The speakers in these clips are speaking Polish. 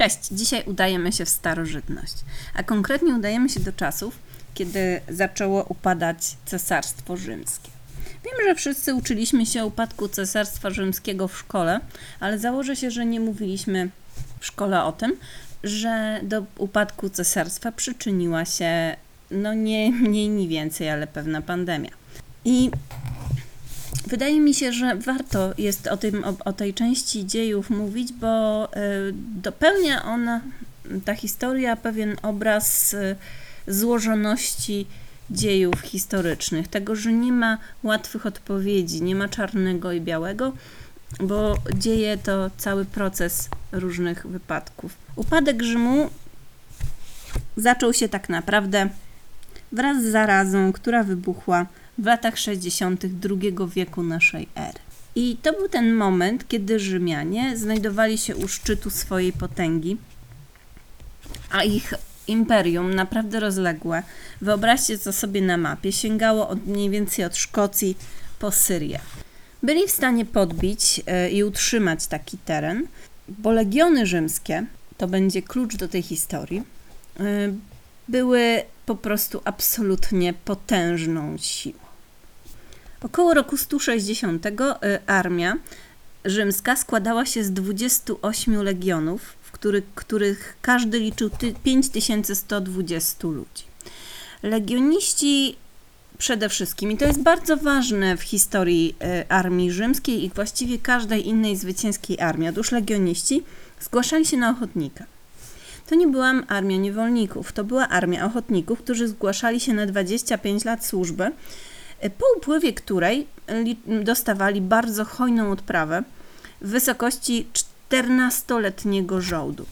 Cześć, dzisiaj udajemy się w starożytność, a konkretnie udajemy się do czasów, kiedy zaczęło upadać Cesarstwo Rzymskie. Wiem, że wszyscy uczyliśmy się o upadku Cesarstwa Rzymskiego w szkole, ale założę się, że nie mówiliśmy w szkole o tym, że do upadku cesarstwa przyczyniła się, no nie mniej, ni więcej, ale pewna pandemia. I Wydaje mi się, że warto jest o, tym, o, o tej części dziejów mówić, bo y, dopełnia ona, ta historia, pewien obraz y, złożoności dziejów historycznych, tego, że nie ma łatwych odpowiedzi, nie ma czarnego i białego, bo dzieje to cały proces różnych wypadków. Upadek Rzymu zaczął się tak naprawdę wraz z zarazą, która wybuchła w latach 60. II wieku naszej ery. I to był ten moment, kiedy Rzymianie znajdowali się u szczytu swojej potęgi, a ich imperium, naprawdę rozległe, wyobraźcie to sobie na mapie, sięgało od, mniej więcej od Szkocji po Syrię. Byli w stanie podbić e, i utrzymać taki teren, bo legiony rzymskie, to będzie klucz do tej historii, e, były po prostu absolutnie potężną siłą. Około roku 160 y, armia rzymska składała się z 28 legionów, w których, których każdy liczył 5120 ludzi. Legioniści przede wszystkim, i to jest bardzo ważne w historii y, armii rzymskiej i właściwie każdej innej zwycięskiej armii, otóż legioniści zgłaszali się na ochotnika. To nie była armia niewolników, to była armia ochotników, którzy zgłaszali się na 25 lat służby po upływie której dostawali bardzo hojną odprawę w wysokości 14-letniego żołdu.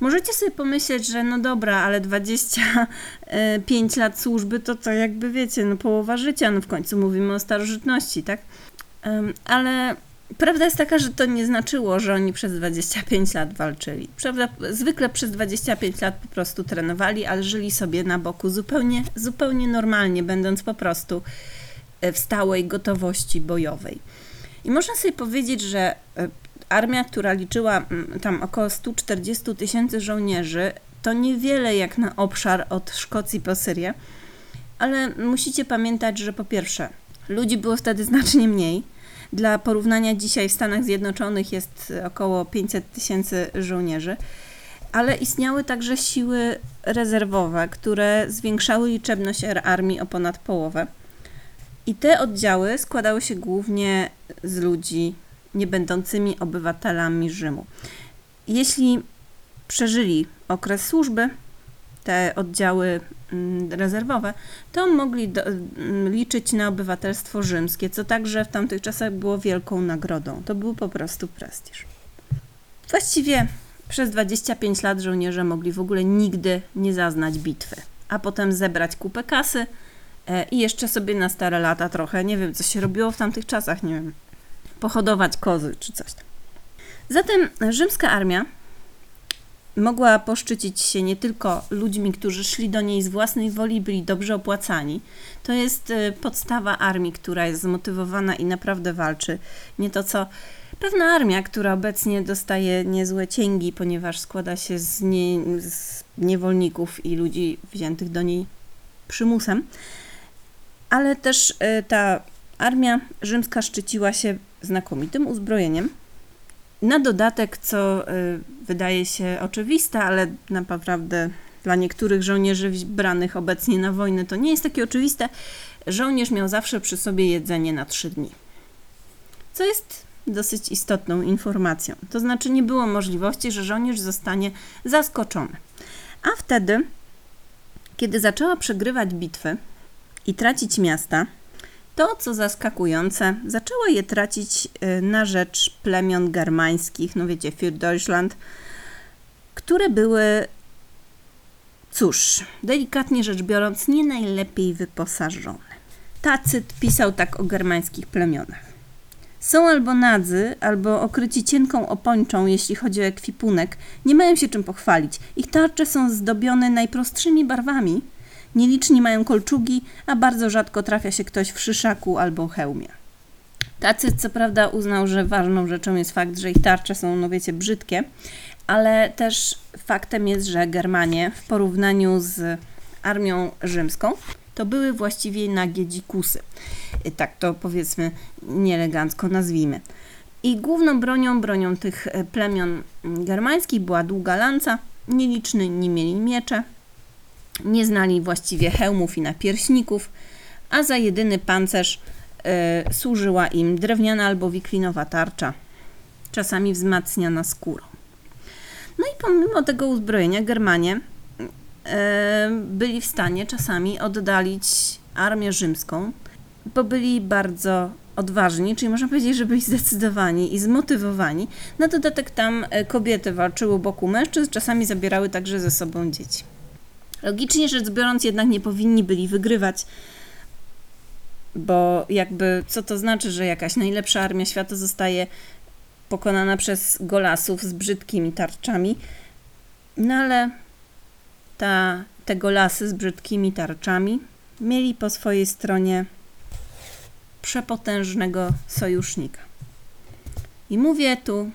Możecie sobie pomyśleć, że no dobra, ale 25 lat służby to to jakby wiecie, no połowa życia, no w końcu mówimy o starożytności, tak? Ale prawda jest taka, że to nie znaczyło, że oni przez 25 lat walczyli. Prawda, zwykle przez 25 lat po prostu trenowali, ale żyli sobie na boku zupełnie, zupełnie normalnie, będąc po prostu w stałej gotowości bojowej. I można sobie powiedzieć, że e, armia, która liczyła tam około 140 tysięcy żołnierzy, to niewiele jak na obszar od Szkocji po Syrię, ale musicie pamiętać, że po pierwsze, ludzi było wtedy znacznie mniej. Dla porównania dzisiaj w Stanach Zjednoczonych jest około 500 tysięcy żołnierzy, ale istniały także siły rezerwowe, które zwiększały liczebność armii o ponad połowę. I te oddziały składały się głównie z ludzi nie będącymi obywatelami Rzymu. Jeśli przeżyli okres służby, te oddziały mm, rezerwowe, to mogli do, mm, liczyć na obywatelstwo rzymskie, co także w tamtych czasach było wielką nagrodą. To był po prostu prestiż. Właściwie przez 25 lat żołnierze mogli w ogóle nigdy nie zaznać bitwy, a potem zebrać kupę kasy i jeszcze sobie na stare lata trochę, nie wiem, co się robiło w tamtych czasach, nie wiem, pohodować kozy czy coś tam. Zatem rzymska armia mogła poszczycić się nie tylko ludźmi, którzy szli do niej z własnej woli, byli dobrze opłacani. To jest e, podstawa armii, która jest zmotywowana i naprawdę walczy. Nie to co pewna armia, która obecnie dostaje niezłe cięgi, ponieważ składa się z, nie, z niewolników i ludzi wziętych do niej przymusem ale też e, ta armia rzymska szczyciła się znakomitym uzbrojeniem. Na dodatek, co e, wydaje się oczywiste, ale naprawdę dla niektórych żołnierzy branych obecnie na wojnę to nie jest takie oczywiste, żołnierz miał zawsze przy sobie jedzenie na trzy dni. Co jest dosyć istotną informacją. To znaczy, nie było możliwości, że żołnierz zostanie zaskoczony. A wtedy, kiedy zaczęła przegrywać bitwy, i tracić miasta, to, co zaskakujące, zaczęła je tracić y, na rzecz plemion germańskich, no wiecie, für Deutschland, które były, cóż, delikatnie rzecz biorąc, nie najlepiej wyposażone. Tacyt pisał tak o germańskich plemionach. Są albo nadzy, albo okryci cienką opończą, jeśli chodzi o ekwipunek, nie mają się czym pochwalić. Ich tarcze są zdobione najprostszymi barwami – Nieliczni mają kolczugi, a bardzo rzadko trafia się ktoś w szyszaku albo hełmie. Tacy co prawda uznał, że ważną rzeczą jest fakt, że ich tarcze są, no wiecie, brzydkie, ale też faktem jest, że Germanie w porównaniu z armią rzymską to były właściwie nagie dzikusy. Tak to powiedzmy nieelegancko nazwijmy. I główną bronią, bronią tych plemion germańskich była długa lanca. Nieliczni nie mieli miecze, nie znali właściwie hełmów i napierśników, a za jedyny pancerz y, służyła im drewniana albo wiklinowa tarcza, czasami wzmacniana skórą. No i pomimo tego uzbrojenia Germanie y, byli w stanie czasami oddalić armię rzymską, bo byli bardzo odważni, czyli można powiedzieć, że byli zdecydowani i zmotywowani. Na dodatek tam kobiety walczyły boku mężczyzn, czasami zabierały także ze sobą dzieci. Logicznie rzecz biorąc, jednak nie powinni byli wygrywać, bo jakby co to znaczy, że jakaś najlepsza armia świata zostaje pokonana przez golasów z brzydkimi tarczami. No ale ta, te golasy z brzydkimi tarczami mieli po swojej stronie przepotężnego sojusznika. I mówię tu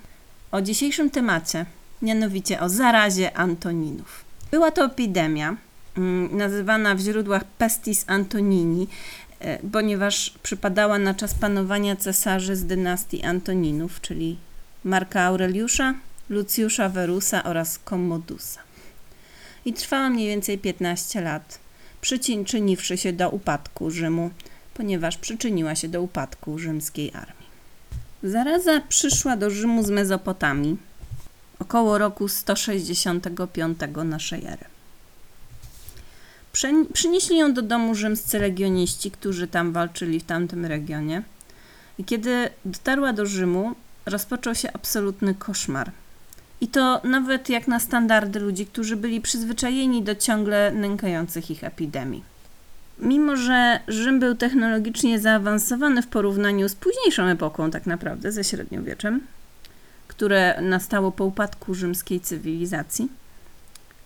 o dzisiejszym temacie, mianowicie o zarazie Antoninów. Była to epidemia, mm, nazywana w źródłach pestis Antonini, e, ponieważ przypadała na czas panowania cesarzy z dynastii Antoninów, czyli Marka Aureliusza, Lucjusza Verusa oraz Commodusa. I trwała mniej więcej 15 lat, przyczyniwszy się do upadku Rzymu, ponieważ przyczyniła się do upadku rzymskiej armii. Zaraza przyszła do Rzymu z Mezopotamii, około roku 165 naszej ery. Przynieśli ją do domu rzymscy legioniści, którzy tam walczyli w tamtym regionie. I kiedy dotarła do Rzymu, rozpoczął się absolutny koszmar. I to nawet jak na standardy ludzi, którzy byli przyzwyczajeni do ciągle nękających ich epidemii. Mimo, że Rzym był technologicznie zaawansowany w porównaniu z późniejszą epoką, tak naprawdę, ze średniowieczem, które nastało po upadku rzymskiej cywilizacji,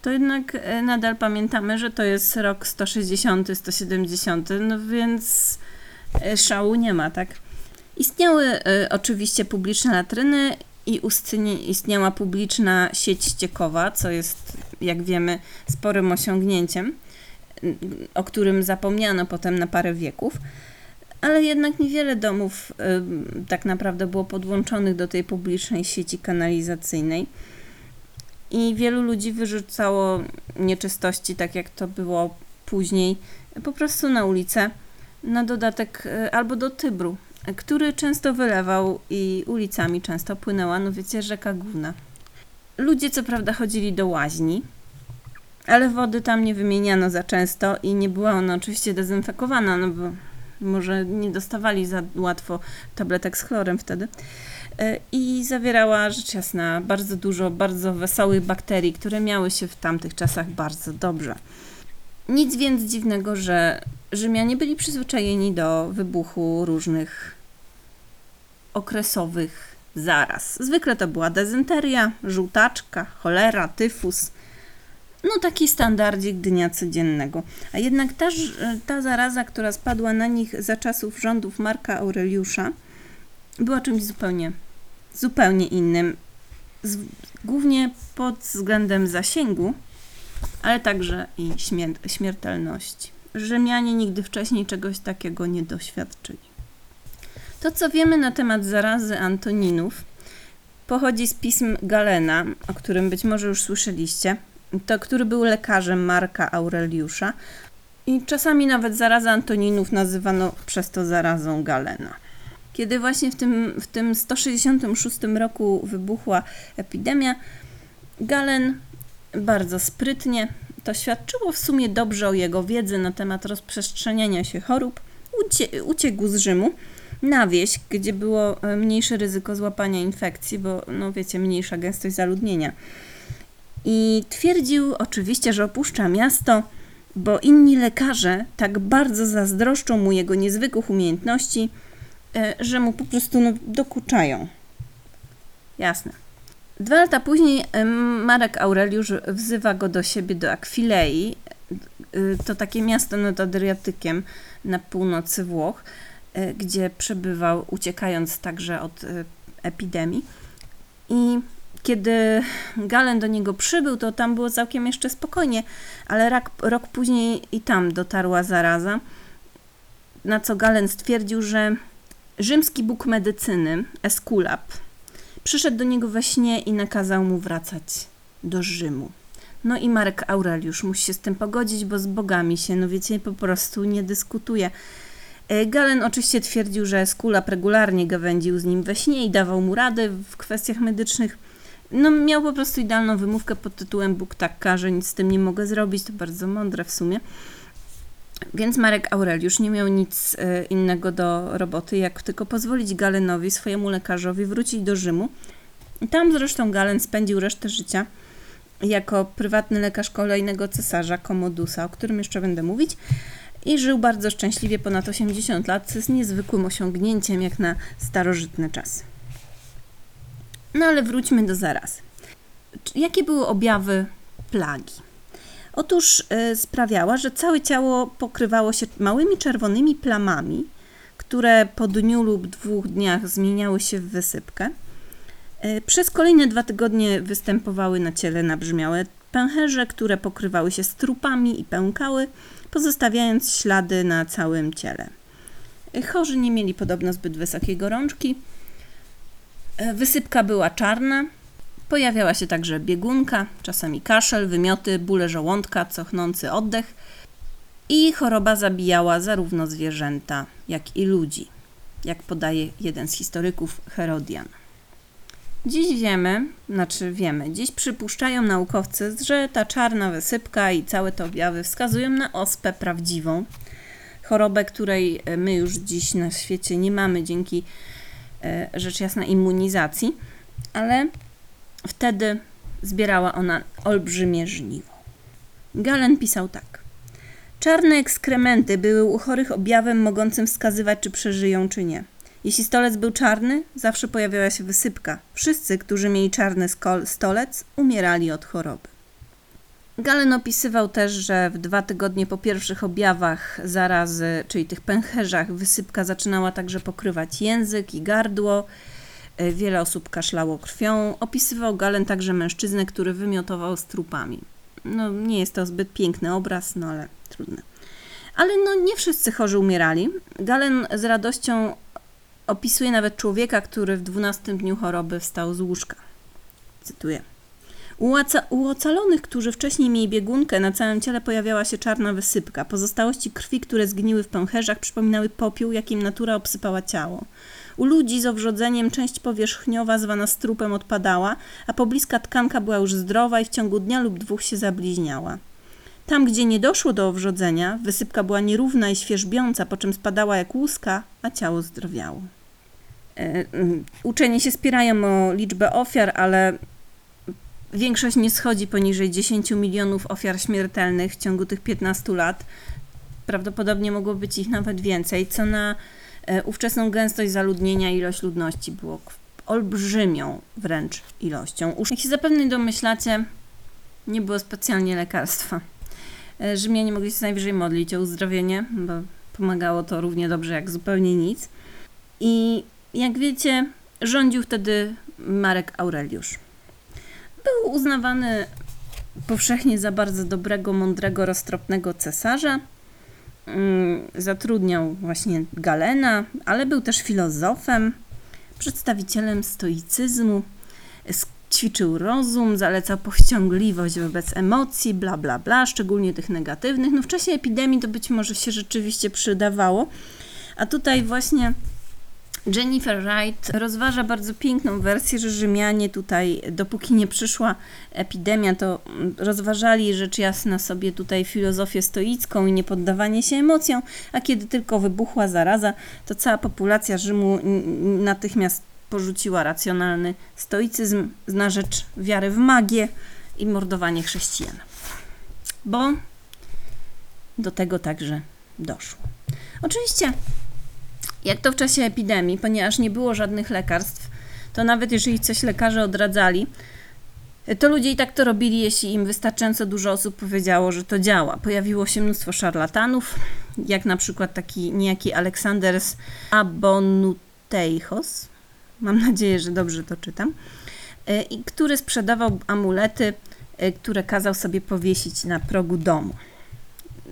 to jednak e, nadal pamiętamy, że to jest rok 160, 170, no więc e, szału nie ma, tak? Istniały y, oczywiście publiczne latryny i istniała publiczna sieć ściekowa, co jest, jak wiemy, sporym osiągnięciem, o którym zapomniano potem na parę wieków ale jednak niewiele domów y, tak naprawdę było podłączonych do tej publicznej sieci kanalizacyjnej. I wielu ludzi wyrzucało nieczystości, tak jak to było później, po prostu na ulicę, na dodatek y, albo do Tybru, który często wylewał i ulicami często płynęła, no wiecie, rzeka główna. Ludzie co prawda chodzili do łaźni, ale wody tam nie wymieniano za często i nie była ona oczywiście dezynfekowana, no bo może nie dostawali za łatwo tabletek z chlorem wtedy. E, I zawierała rzecz jasna bardzo dużo bardzo wesołych bakterii, które miały się w tamtych czasach bardzo dobrze. Nic więc dziwnego, że Rzymianie byli przyzwyczajeni do wybuchu różnych okresowych zaraz. Zwykle to była dezynteria, żółtaczka, cholera, tyfus, no taki standardzik dnia codziennego. A jednak ta, ta zaraza, która spadła na nich za czasów rządów Marka Aureliusza, była czymś zupełnie, zupełnie innym. Z, głównie pod względem zasięgu, ale także i śmier śmiertelności. Rzymianie nigdy wcześniej czegoś takiego nie doświadczyli. To, co wiemy na temat zarazy Antoninów, pochodzi z pism Galena, o którym być może już słyszeliście – to, który był lekarzem Marka Aureliusza i czasami nawet zarazę Antoninów nazywano przez to zarazą Galena. Kiedy właśnie w tym, w tym 166 roku wybuchła epidemia, Galen bardzo sprytnie, to świadczyło w sumie dobrze o jego wiedzy na temat rozprzestrzeniania się chorób, ucie, uciekł z Rzymu na wieś, gdzie było mniejsze ryzyko złapania infekcji, bo no wiecie, mniejsza gęstość zaludnienia i twierdził oczywiście, że opuszcza miasto, bo inni lekarze tak bardzo zazdroszczą mu jego niezwykłych umiejętności, e, że mu po prostu no, dokuczają. Jasne. Dwa lata później Marek Aureliusz wzywa go do siebie do Akwilei. E, to takie miasto nad Adriatykiem na północy Włoch. e, gdzie przebywał, uciekając także od e, epidemii. I kiedy Galen do niego przybył, to tam było całkiem jeszcze spokojnie, ale rok, rok później i tam dotarła zaraza, na co Galen stwierdził, że rzymski bóg medycyny, Eskulap, przyszedł do niego we śnie i nakazał mu wracać do Rzymu. No i Marek Aureliusz musi się z tym pogodzić, bo z bogami się, no wiecie, po prostu nie dyskutuje. E, Galen oczywiście twierdził, że Eskulap regularnie gawędził z nim we śnie i dawał mu rady w kwestiach medycznych. No miał po prostu idealną wymówkę pod tytułem Bóg tak każe, nic z tym nie mogę zrobić, to bardzo mądre w sumie. Więc Marek Aureliusz nie miał nic e, innego do roboty, jak tylko pozwolić Galenowi, swojemu lekarzowi, wrócić do Rzymu. I tam zresztą Galen spędził resztę życia jako prywatny lekarz kolejnego cesarza, Komodusa, o którym jeszcze będę mówić. I żył bardzo szczęśliwie ponad 80 lat, co jest niezwykłym osiągnięciem jak na starożytne czasy. No ale wróćmy do zarazy. Jakie były objawy plagi? Otóż y, sprawiała, że całe ciało pokrywało się małymi czerwonymi plamami, które po dniu lub dwóch dniach zmieniały się w wysypkę. Y, przez kolejne dwa tygodnie występowały na ciele nabrzmiałe pęcherze, które pokrywały się strupami i pękały, pozostawiając ślady na całym ciele. Y, chorzy nie mieli podobno zbyt wysokiej gorączki. Wysypka była czarna, Pojawiała się także biegunka, czasami kaszel, wymioty, bóle żołądka, cochnący oddech i choroba zabijała zarówno zwierzęta, jak i ludzi, jak podaje jeden z historyków Herodian. Dziś wiemy, znaczy wiemy, dziś przypuszczają naukowcy, że ta czarna wysypka i całe te objawy wskazują na ospę prawdziwą, chorobę, której my już dziś na świecie nie mamy dzięki rzecz jasna immunizacji, ale Wtedy zbierała ona olbrzymie żniwo. Galen pisał tak. Czarne ekskrementy były u chorych objawem mogącym wskazywać, czy przeżyją, czy nie. Jeśli stolec był czarny, zawsze pojawiała się wysypka. Wszyscy, którzy mieli czarny stolec, umierali od choroby. Galen opisywał też, że w dwa tygodnie po pierwszych objawach zarazy, czyli tych pęcherzach, wysypka zaczynała także pokrywać język i gardło, E, wiele osób kaszlało krwią. Opisywał Galen także mężczyznę, który wymiotował z trupami. No, nie jest to zbyt piękny obraz, no ale trudne. Ale no, nie wszyscy chorzy umierali. Galen z radością opisuje nawet człowieka, który w dwunastym dniu choroby wstał z łóżka. Cytuję. U ocalonych, którzy wcześniej mieli biegunkę, na całym ciele pojawiała się czarna wysypka. Pozostałości krwi, które zgniły w pęcherzach, przypominały popiół, jakim natura obsypała ciało. U ludzi z owrzodzeniem część powierzchniowa zwana strupem odpadała, a pobliska tkanka była już zdrowa i w ciągu dnia lub dwóch się zabliźniała. Tam, gdzie nie doszło do owrzodzenia, wysypka była nierówna i świeżbiąca, po czym spadała jak łuska, a ciało zdrowiało. E, mm, uczeni się spierają o liczbę ofiar, ale większość nie schodzi poniżej 10 milionów ofiar śmiertelnych w ciągu tych 15 lat. Prawdopodobnie mogło być ich nawet więcej, co na E, ówczesną gęstość zaludnienia ilość ludności było olbrzymią wręcz ilością. Jak się zapewne domyślacie, nie było specjalnie lekarstwa. E, Rzymianie mogli się najwyżej modlić o uzdrowienie, bo pomagało to równie dobrze jak zupełnie nic. I jak wiecie, rządził wtedy Marek Aureliusz. Był uznawany powszechnie za bardzo dobrego, mądrego, roztropnego cesarza, Mm, zatrudniał właśnie Galena, ale był też filozofem, przedstawicielem stoicyzmu, ćwiczył rozum, zalecał powściągliwość wobec emocji, bla bla bla, szczególnie tych negatywnych. No w czasie epidemii to być może się rzeczywiście przydawało, a tutaj właśnie Jennifer Wright rozważa bardzo piękną wersję, że Rzymianie tutaj, dopóki nie przyszła epidemia, to rozważali rzecz jasna sobie tutaj filozofię stoicką i niepoddawanie się emocjom, a kiedy tylko wybuchła zaraza, to cała populacja Rzymu natychmiast porzuciła racjonalny stoicyzm na rzecz wiary w magię i mordowanie chrześcijan. Bo do tego także doszło. Oczywiście jak to w czasie epidemii, ponieważ nie było żadnych lekarstw, to nawet jeżeli coś lekarze odradzali, To ludzie i tak to robili, jeśli im wystarczająco dużo osób powiedziało, że to działa. Pojawiło się mnóstwo szarlatanów, jak na przykład taki niejaki Aleksander z Abonuteichos, mam nadzieję, że dobrze to czytam, e, który sprzedawał amulety, e, które kazał sobie powiesić na progu domu.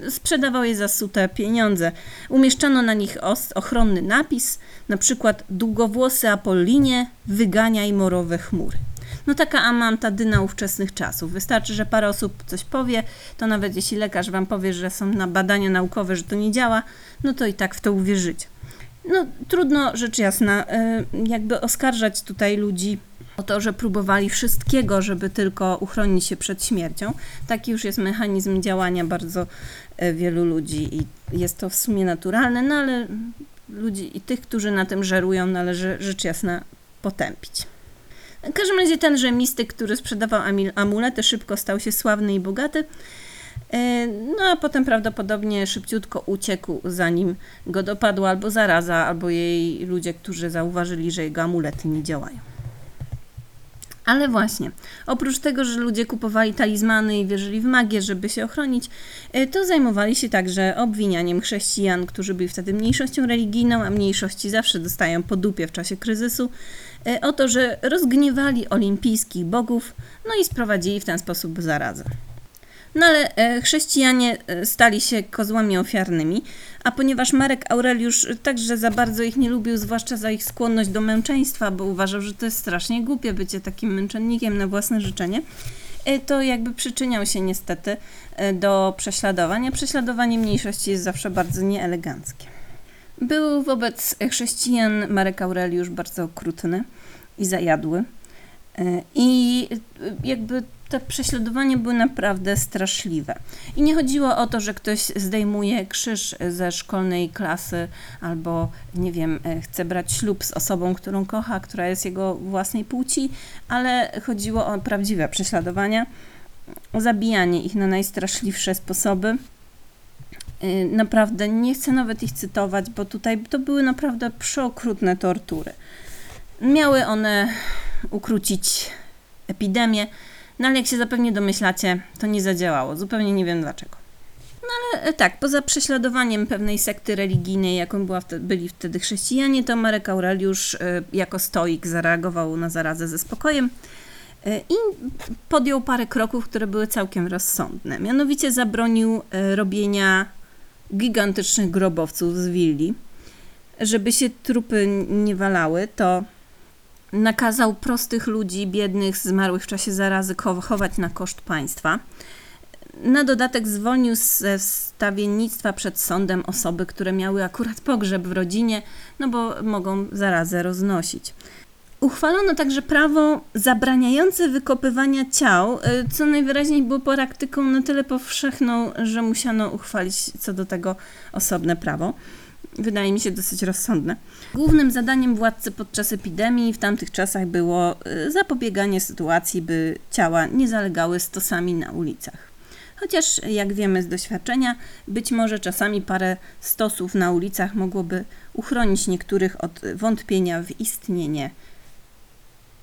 Sprzedawał je za sute pieniądze. Umieszczano na nich ochronny napis, na przykład długowłosy Apollinie, wyganiaj morowe chmury. No taka amantadyna ówczesnych czasów. Wystarczy, że parę osób coś powie, to nawet jeśli lekarz wam powie, że są na badania naukowe, że to nie działa, no to i tak w to uwierzycie. No trudno, rzecz jasna, y, jakby oskarżać tutaj ludzi o to, że próbowali wszystkiego, żeby tylko uchronić się przed śmiercią. Taki już jest mechanizm działania bardzo y, wielu ludzi i jest to w sumie naturalne, no ale ludzi i tych, którzy na tym żerują, należy rzecz jasna potępić. W każdym razie tenże mistyk, który sprzedawał amulety, szybko stał się sławny i bogaty. E, No a potem prawdopodobnie szybciutko uciekł, zanim go dopadła albo zaraza, albo jej ludzie, którzy zauważyli, że jego amulety nie działają. Ale właśnie, oprócz tego, że ludzie kupowali talizmany i wierzyli w magię, żeby się ochronić, e, to zajmowali się także obwinianiem chrześcijan, którzy byli wtedy mniejszością religijną, a mniejszości zawsze dostają po dupie w czasie kryzysu, e, o to, że rozgniewali olimpijskich bogów, no i sprowadzili w ten sposób zarazę. No ale e, chrześcijanie e, stali się kozłami ofiarnymi, a ponieważ Marek Aureliusz także za bardzo ich nie lubił, zwłaszcza za ich skłonność do męczeństwa, bo uważał, że to jest strasznie głupie bycie takim męczennikiem na własne życzenie, e, to jakby przyczyniał się niestety do prześladowania. Prześladowanie mniejszości jest zawsze bardzo nieeleganckie. Był wobec chrześcijan Marek Aureliusz bardzo okrutny i zajadły. I jakby te prześladowania były naprawdę straszliwe. I nie chodziło o to, że ktoś zdejmuje krzyż ze szkolnej klasy albo, nie wiem, e, chce brać ślub z osobą, którą kocha, która jest jego własnej płci, ale chodziło o prawdziwe prześladowania, o zabijanie ich na najstraszliwsze sposoby. Y, Naprawdę nie chcę nawet ich cytować, bo tutaj to były naprawdę przeokrutne tortury. Miały one ukrócić epidemię, no ale jak się zapewne domyślacie, to nie zadziałało. Zupełnie nie wiem dlaczego. No ale e, tak, poza prześladowaniem pewnej sekty religijnej, jaką była wtedy, byli wtedy chrześcijanie, to Marek Aureliusz e, jako stoik zareagował na zarazę ze spokojem e, i podjął parę kroków, które były całkiem rozsądne. Mianowicie zabronił robienia gigantycznych grobowców z willi. Żeby się trupy nie walały, to nakazał prostych ludzi, biednych, zmarłych w czasie zarazy cho- chować na koszt państwa. Na dodatek zwolnił ze wstawiennictwa przed sądem osoby, które miały akurat pogrzeb w rodzinie, no bo mogą zarazę roznosić. Uchwalono także prawo zabraniające wykopywania ciał, y, co najwyraźniej było praktyką na tyle powszechną, że musiano uchwalić co do tego osobne prawo wydaje mi się dosyć rozsądne. Głównym zadaniem władcy podczas epidemii w tamtych czasach było y, zapobieganie sytuacji, by ciała nie zalegały stosami na ulicach. Chociaż, jak wiemy z doświadczenia, być może czasami parę stosów na ulicach mogłoby uchronić niektórych od wątpienia w istnienie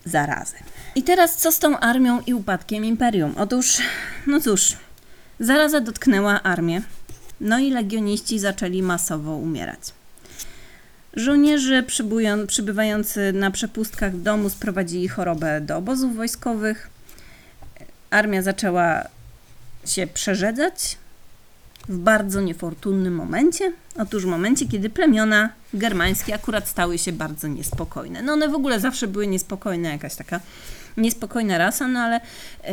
zarazy. I teraz co z tą armią i upadkiem imperium? Otóż, no cóż, zaraza dotknęła armię, no i legioniści zaczęli masowo umierać. Żołnierze przybywający na przepustkach w domu sprowadzili chorobę do obozów wojskowych. Armia zaczęła się przerzedzać w bardzo niefortunnym momencie. Otóż w momencie, kiedy plemiona germańskie akurat stały się bardzo niespokojne. No one w ogóle zawsze były niespokojne, jakaś taka niespokojna rasa, no ale yy,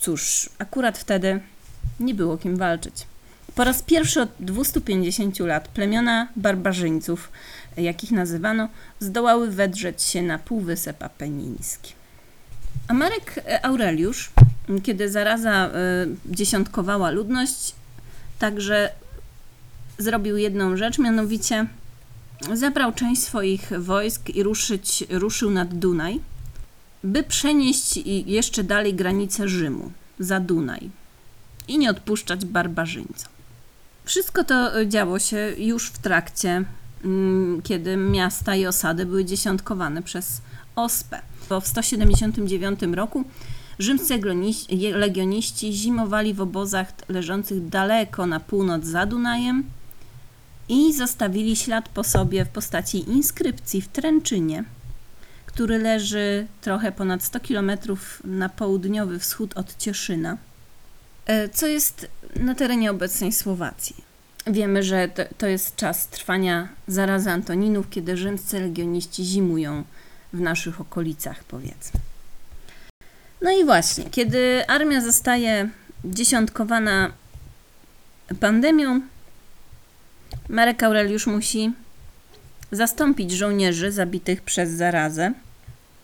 cóż, akurat wtedy nie było kim walczyć. Po raz pierwszy od 250 lat plemiona barbarzyńców, jakich nazywano, zdołały wedrzeć się na Półwysep Apeniński. A Marek Aureliusz, kiedy zaraza y, dziesiątkowała ludność, także zrobił jedną rzecz, mianowicie zabrał część swoich wojsk i ruszyć, ruszył nad Dunaj, by przenieść jeszcze dalej granice Rzymu, za Dunaj i nie odpuszczać barbarzyńcom. Wszystko to y, działo się już w trakcie, mm, kiedy miasta i osady były dziesiątkowane przez ospę. Bo w 179 roku Rzymscy legioniści- zimowali w obozach leżących daleko na północ za Dunajem i zostawili ślad po sobie w postaci inskrypcji w Tręczynie, który leży trochę ponad 100 km na południowy wschód od Cieszyna, e, co jest na terenie obecnej Słowacji. Wiemy, że to, to jest czas trwania zarazy Antoninów, kiedy rzymscy legioniści zimują w naszych okolicach, powiedzmy. No i właśnie, kiedy armia zostaje dziesiątkowana pandemią, Marek Aureliusz musi zastąpić żołnierzy zabitych przez zarazę.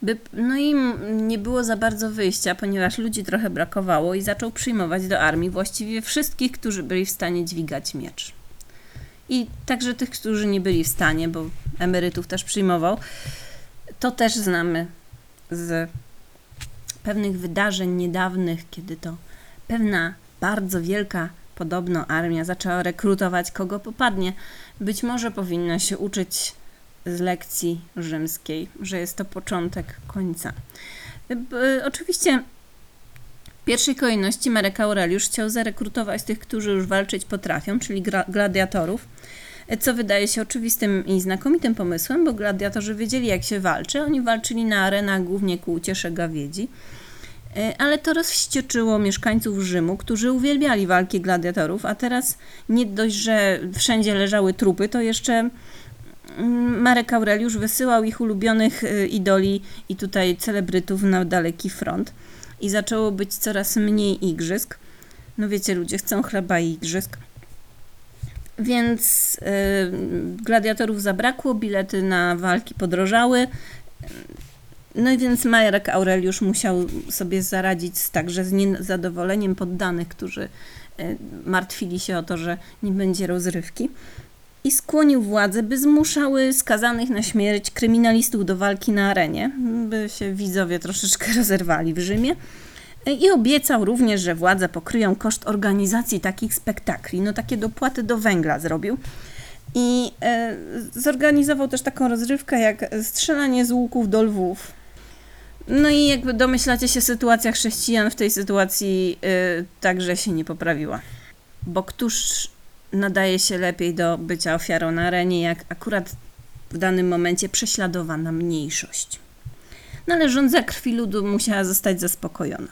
By, no i nie było za bardzo wyjścia, ponieważ ludzi trochę brakowało i zaczął przyjmować do armii właściwie wszystkich, którzy byli w stanie dźwigać miecz. I także tych, którzy nie byli w stanie, bo emerytów też przyjmował. To też znamy z pewnych wydarzeń niedawnych, kiedy to pewna bardzo wielka podobno armia zaczęła rekrutować kogo popadnie. Być może powinna się uczyć z lekcji rzymskiej, że jest to początek końca. Oczywiście w pierwszej kolejności Marek Aureliusz chciał zarekrutować tych, którzy już walczyć potrafią, czyli gladiatorów, co wydaje się oczywistym i znakomitym pomysłem, bo gladiatorzy wiedzieli, jak się walczy. Oni walczyli na arenach głównie ku uciesze gawiedzi. E, ale to rozwścieczyło mieszkańców Rzymu, którzy uwielbiali walki gladiatorów, a teraz nie dość, że wszędzie leżały trupy, to jeszcze Marek Aureliusz wysyłał ich ulubionych e, idoli i tutaj celebrytów na daleki front i zaczęło być coraz mniej igrzysk. No wiecie, ludzie chcą chleba i igrzysk. Więc y, gladiatorów zabrakło, bilety na walki podrożały. No i więc Marek Aureliusz musiał sobie zaradzić z, także z niezadowoleniem poddanych, którzy y, martwili się o to, że nie będzie rozrywki. I skłonił władze, by zmuszały skazanych na śmierć kryminalistów do walki na arenie, by się widzowie troszeczkę rozerwali w Rzymie. I obiecał również, że władze pokryją koszt organizacji takich spektakli. No takie dopłaty do węgla zrobił. I e, zorganizował też taką rozrywkę jak strzelanie z łuków do lwów. No i jakby domyślacie się, sytuacja chrześcijan w tej sytuacji e, także się nie poprawiła. Bo któż nadaje się lepiej do bycia ofiarą na arenie, jak akurat w danym momencie prześladowana mniejszość. No ale rządza krwi ludu musiała zostać zaspokojona.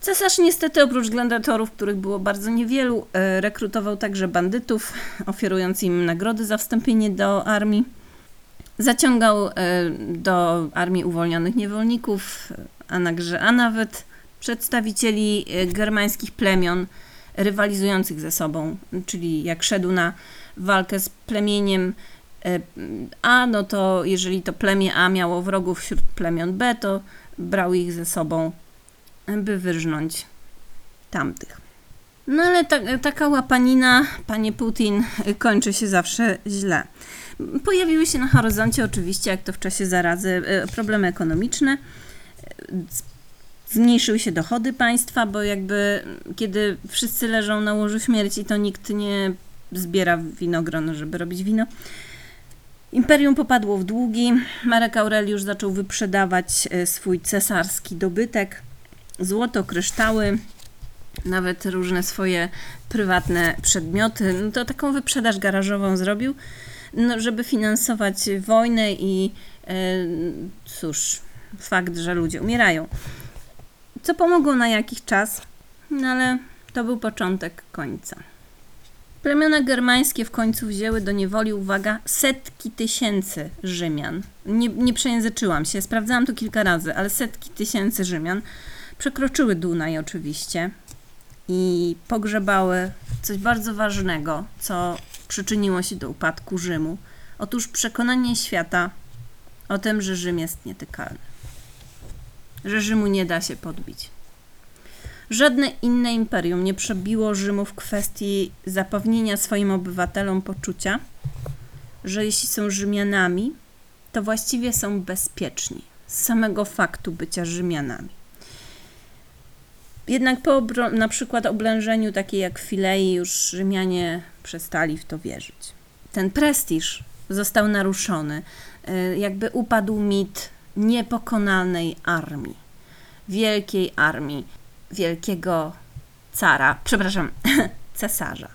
Cesarz niestety oprócz gladiatorów, których było bardzo niewielu, e, rekrutował także bandytów, oferując im nagrody za wstąpienie do armii. Zaciągał e, do armii uwolnionych niewolników, a, a nawet przedstawicieli e, germańskich plemion rywalizujących ze sobą, czyli jak szedł na walkę z plemieniem A, no to jeżeli to plemię A miało wrogów wśród plemion B, to brał ich ze sobą by wyrżnąć tamtych. No ale ta, taka łapanina, panie Putin, kończy się zawsze źle. Pojawiły się na horyzoncie oczywiście, jak to w czasie zarazy, e, problemy ekonomiczne. Zmniejszyły się dochody państwa, bo jakby kiedy wszyscy leżą na łożu śmierci, to nikt nie zbiera winogron, żeby robić wino. Imperium popadło w długi. Marek Aureliusz zaczął wyprzedawać e, swój cesarski dobytek złoto, kryształy, nawet różne swoje prywatne przedmioty. No to taką wyprzedaż garażową zrobił, no, żeby finansować wojnę i e, cóż, fakt, że ludzie umierają. Co pomogło na jakiś czas, no ale to był początek końca. Plemiona germańskie w końcu wzięły do niewoli, uwaga, setki tysięcy Rzymian. Nie, nie przejęzyczyłam się, sprawdzałam to kilka razy, ale setki tysięcy Rzymian przekroczyły Dunaj oczywiście i pogrzebały coś bardzo ważnego, co przyczyniło się do upadku Rzymu. Otóż przekonanie świata o tym, że Rzym jest nietykalny, że Rzymu nie da się podbić. Żadne inne imperium nie przebiło Rzymu w kwestii zapewnienia swoim obywatelom poczucia, że jeśli są Rzymianami, to właściwie są bezpieczni z samego faktu bycia Rzymianami. Jednak po na przykład oblężeniu takiej jak Filei już Rzymianie przestali w to wierzyć. Ten prestiż został naruszony, y, jakby upadł mit niepokonanej armii. wielkiej armii wielkiego cara, przepraszam, cesarza.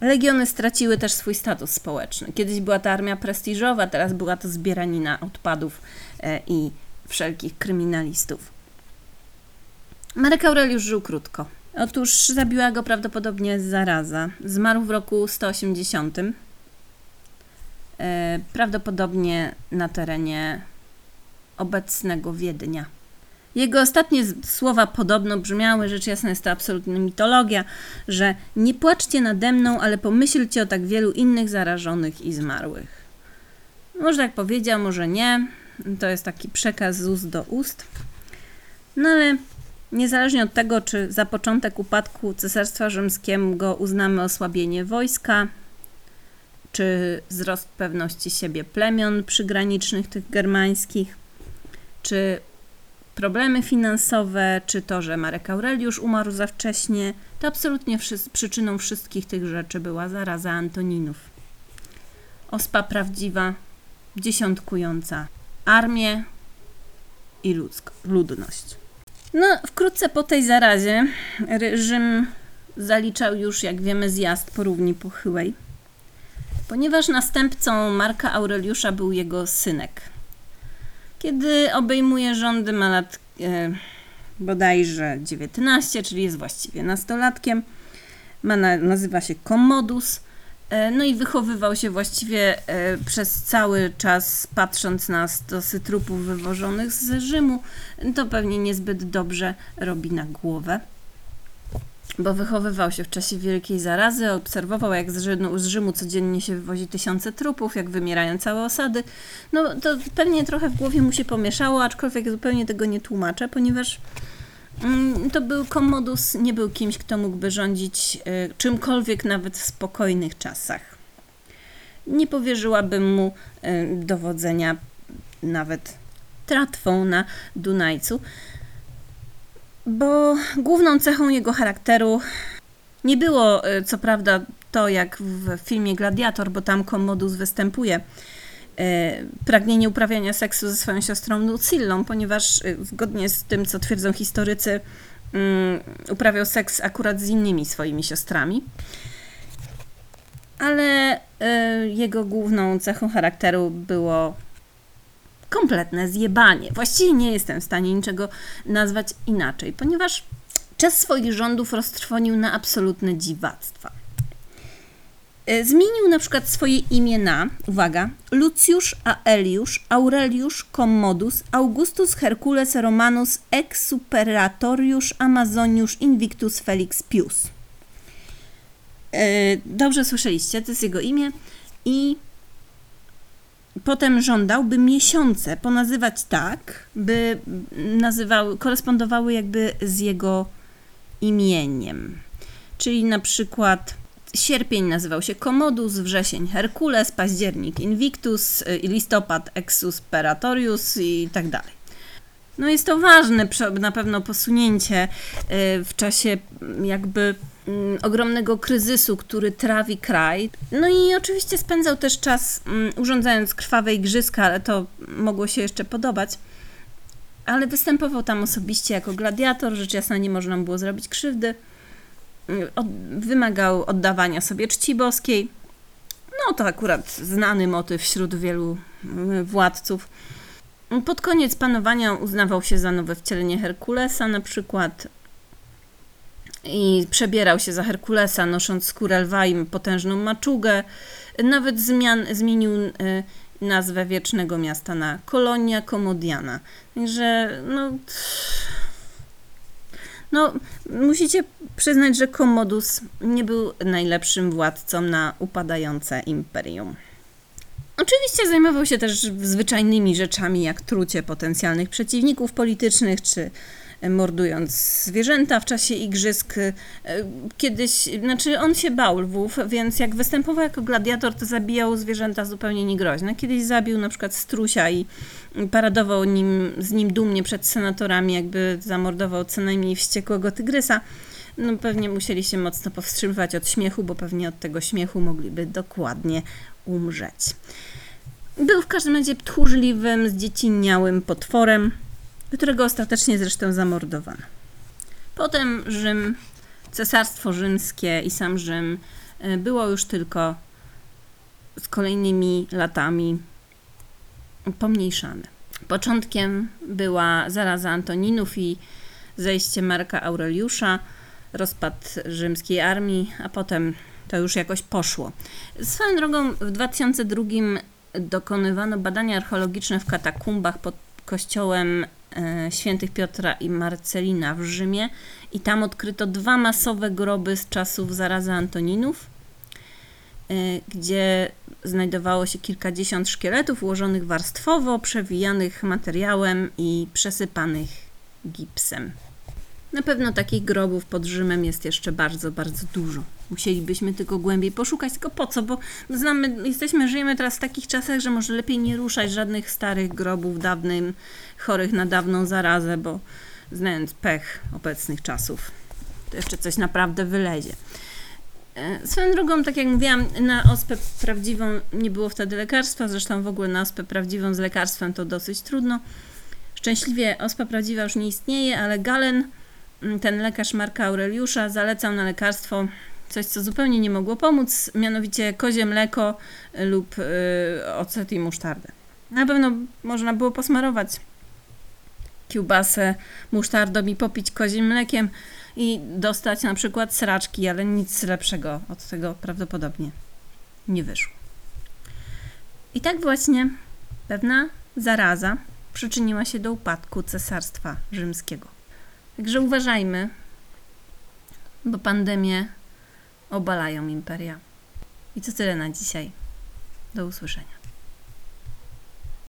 Legiony straciły też swój status społeczny. Kiedyś była to armia prestiżowa, teraz była to zbieranina odpadów e, i wszelkich kryminalistów. Marek Aureliusz żył krótko. Otóż zabiła go prawdopodobnie zaraza. Zmarł w roku 180. E, prawdopodobnie na terenie obecnego Wiednia. Jego ostatnie słowa podobno brzmiały, rzecz jasna jest to absolutna mitologia, że nie płaczcie nade mną, ale pomyślcie o tak wielu innych zarażonych i zmarłych. Może tak powiedział, może nie. To jest taki przekaz z ust do ust. No ale niezależnie od tego, czy za początek upadku Cesarstwa Rzymskiego uznamy osłabienie wojska, czy wzrost pewności siebie plemion przygranicznych tych germańskich, czy problemy finansowe, czy to, że Marek Aureliusz umarł za wcześnie, to absolutnie wszy przyczyną wszystkich tych rzeczy była zaraza Antoninów. Ospa prawdziwa, dziesiątkująca armię i ludzko, ludność. No, wkrótce po tej zarazie Rzym zaliczał już, jak wiemy, zjazd po równi pochyłej, ponieważ następcą Marka Aureliusza był jego synek – kiedy obejmuje rządy, ma lat e, bodajże 19, czyli jest właściwie nastolatkiem. Ma na, nazywa się Commodus. E, no i wychowywał się właściwie e, przez cały czas, patrząc na stosy trupów wywożonych z Rzymu. To pewnie niezbyt dobrze robi na głowę bo wychowywał się w czasie wielkiej zarazy, obserwował jak z Rzymu, z Rzymu codziennie się wywozi tysiące trupów, jak wymierają całe osady. No to pewnie trochę w głowie mu się pomieszało, aczkolwiek zupełnie tego nie tłumaczę, ponieważ mm, to był Commodus, nie był kimś, kto mógłby rządzić y, czymkolwiek nawet w spokojnych czasach. Nie powierzyłabym mu y, dowodzenia nawet tratwą na Dunajcu, bo główną cechą jego charakteru nie było, e, co prawda, to jak w filmie Gladiator, bo tam Commodus występuje, e, pragnienie uprawiania seksu ze swoją siostrą Lucillą, ponieważ e, zgodnie z tym, co twierdzą historycy, uprawiał seks akurat z innymi swoimi siostrami. Ale jego główną cechą charakteru było kompletne zjebanie. Właściwie nie jestem w stanie niczego nazwać inaczej, ponieważ czas swoich rządów roztrwonił na absolutne dziwactwa. E, zmienił na przykład swoje imię na, uwaga, Lucius Aelius Aurelius Commodus Augustus Hercules Romanus Exuperatorius Amazonius Invictus Felix Pius. E, dobrze słyszeliście, to jest jego imię i potem żądał, by miesiące ponazywać tak, by nazywały, korespondowały jakby z jego imieniem. Czyli na przykład sierpień nazywał się Commodus, wrzesień Herkules, październik Invictus, listopad Exus Peratorius i tak dalej. No jest to ważne na pewno posunięcie y, w czasie jakby ogromnego kryzysu, który trawi kraj. No i oczywiście spędzał też czas mm, urządzając krwawe igrzyska, ale to mogło się jeszcze podobać. Ale występował tam osobiście jako gladiator, rzecz jasna nie można było zrobić krzywdy. Y, od, wymagał oddawania sobie czci boskiej. No to akurat znany motyw wśród wielu władców. Pod koniec panowania uznawał się za nowe wcielenie Herkulesa na przykład i przebierał się za Herkulesa, nosząc skórę lwa i potężną maczugę. Nawet zmian, zmienił y, nazwę wiecznego miasta na Kolonia Komodiana. Także no, no, musicie przyznać, że Komodus nie był najlepszym władcą na upadające imperium. Oczywiście zajmował się też zwyczajnymi rzeczami, jak trucie potencjalnych przeciwników politycznych, czy mordując zwierzęta w czasie igrzysk. E, kiedyś, znaczy on się bał lwów, więc jak występował jako gladiator, to zabijał zwierzęta zupełnie niegroźne. Kiedyś zabił na przykład strusia i paradował nim, z nim dumnie przed senatorami, jakby zamordował co najmniej wściekłego tygrysa. No pewnie musieli się mocno powstrzymywać od śmiechu, bo pewnie od tego śmiechu mogliby dokładnie umrzeć. Był w każdym razie tchórzliwym, zdziecinniałym potworem. Którego ostatecznie zresztą zamordowano. Potem Rzym, Cesarstwo Rzymskie i sam Rzym y, było już tylko z kolejnymi latami pomniejszane. Początkiem była zaraza Antoninów i zejście Marka Aureliusza, rozpad rzymskiej armii, a potem to już jakoś poszło. Swoją drogą w 2002 dokonywano badania archeologiczne w katakumbach pod kościołem e, świętych Piotra i Marcelina w Rzymie i tam odkryto dwa masowe groby z czasów zarazy Antoninów, e, gdzie znajdowało się kilkadziesiąt szkieletów ułożonych warstwowo, przewijanych materiałem i przesypanych gipsem. Na pewno takich grobów pod Rzymem jest jeszcze bardzo, bardzo dużo. Musielibyśmy tylko głębiej poszukać, tylko po co? Bo znamy, jesteśmy, żyjemy teraz w takich czasach, że może lepiej nie ruszać żadnych starych grobów dawnym, chorych na dawną zarazę, bo znając pech obecnych czasów, to jeszcze coś naprawdę wylezie. E, Swoją drogą, tak jak mówiłam, na ospę prawdziwą nie było wtedy lekarstwa, zresztą w ogóle na ospę prawdziwą z lekarstwem to dosyć trudno. Szczęśliwie ospa prawdziwa już nie istnieje, ale Galen, mm, ten lekarz Marka Aureliusza, zalecał na lekarstwo coś, co zupełnie nie mogło pomóc, mianowicie kozie mleko lub y, ocet i musztardę. Na pewno można było posmarować kiełbasę musztardą i popić kozim mlekiem i dostać na przykład sraczki, ale nic lepszego od tego prawdopodobnie nie wyszło. I tak właśnie pewna zaraza przyczyniła się do upadku Cesarstwa Rzymskiego. Także uważajmy, bo pandemie obalają imperia. I to tyle na dzisiaj. Do usłyszenia.